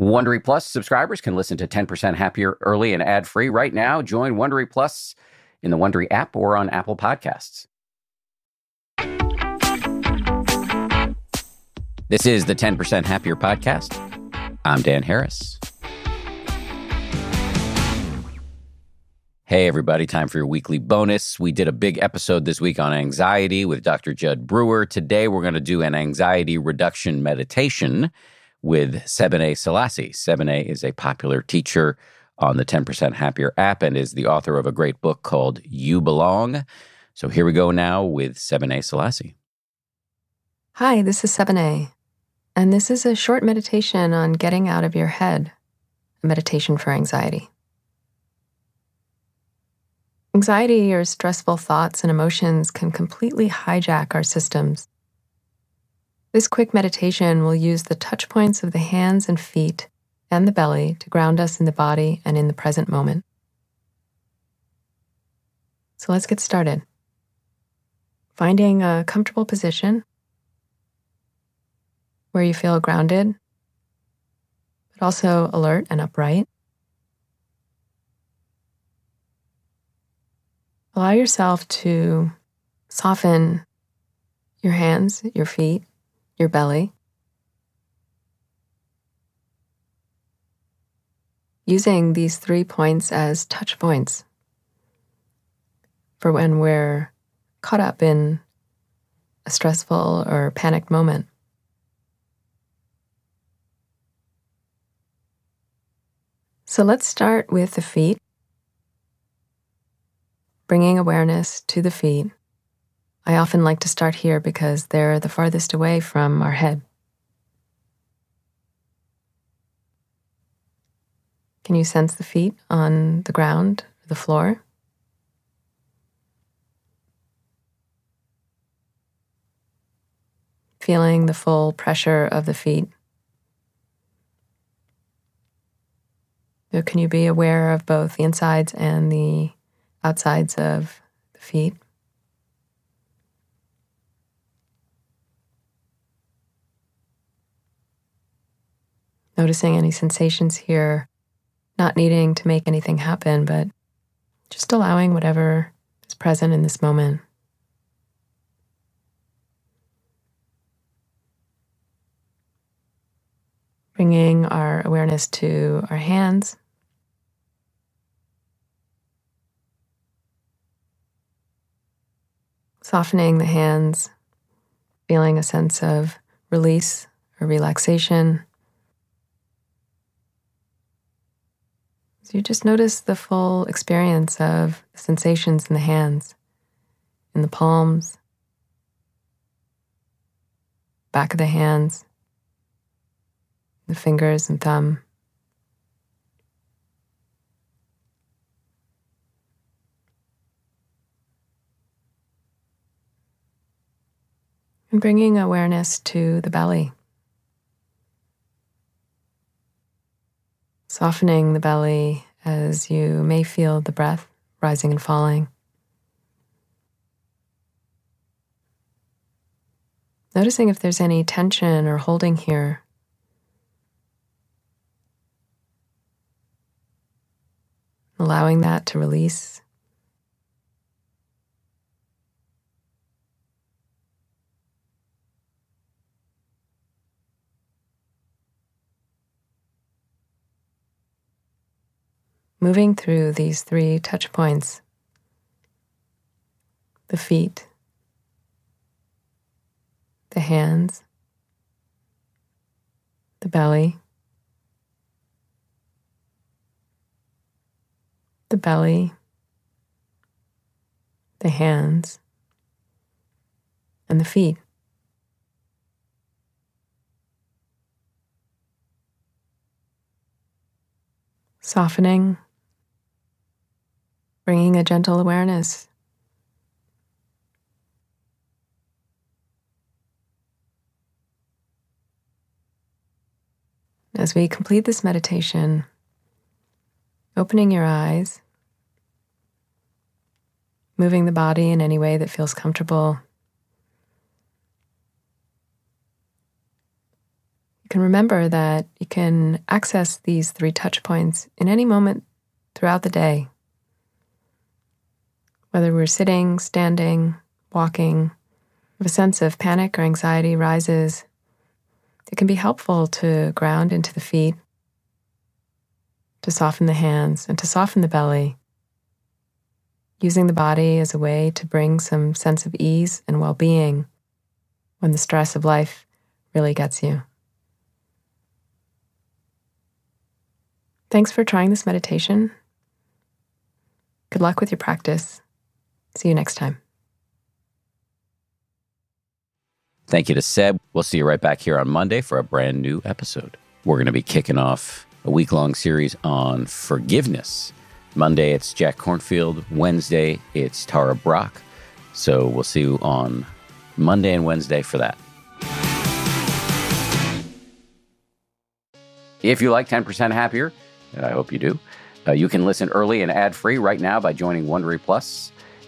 Wondery Plus subscribers can listen to 10% Happier early and ad free right now. Join Wondery Plus in the Wondery app or on Apple Podcasts. This is the 10% Happier podcast. I'm Dan Harris. Hey, everybody, time for your weekly bonus. We did a big episode this week on anxiety with Dr. Jud Brewer. Today, we're going to do an anxiety reduction meditation with Sebene Selassie. Sebene is a popular teacher on the 10% Happier app and is the author of a great book called You Belong. So here we go now with Sebene Selassie. Hi, this is Sebene, and this is a short meditation on getting out of your head, a meditation for anxiety. Anxiety or stressful thoughts and emotions can completely hijack our systems this quick meditation will use the touch points of the hands and feet and the belly to ground us in the body and in the present moment. So let's get started. Finding a comfortable position where you feel grounded, but also alert and upright. Allow yourself to soften your hands, your feet, your belly. Using these three points as touch points for when we're caught up in a stressful or panicked moment. So let's start with the feet, bringing awareness to the feet. I often like to start here because they're the farthest away from our head. Can you sense the feet on the ground, the floor? Feeling the full pressure of the feet. So can you be aware of both the insides and the outsides of the feet? Noticing any sensations here, not needing to make anything happen, but just allowing whatever is present in this moment. Bringing our awareness to our hands. Softening the hands, feeling a sense of release or relaxation. So you just notice the full experience of sensations in the hands, in the palms, back of the hands, the fingers and thumb. And bringing awareness to the belly. Softening the belly as you may feel the breath rising and falling. Noticing if there's any tension or holding here. Allowing that to release. Moving through these three touch points the feet, the hands, the belly, the belly, the hands, and the feet. Softening bringing a gentle awareness. As we complete this meditation, opening your eyes, moving the body in any way that feels comfortable. You can remember that you can access these three touch points in any moment throughout the day. Whether we're sitting, standing, walking, if a sense of panic or anxiety rises, it can be helpful to ground into the feet, to soften the hands, and to soften the belly, using the body as a way to bring some sense of ease and well being when the stress of life really gets you. Thanks for trying this meditation. Good luck with your practice. See you next time. Thank you to Seb. We'll see you right back here on Monday for a brand new episode. We're going to be kicking off a week long series on forgiveness. Monday, it's Jack Kornfield. Wednesday, it's Tara Brach. So we'll see you on Monday and Wednesday for that. If you like 10% Happier, and I hope you do, uh, you can listen early and ad free right now by joining Wondery Plus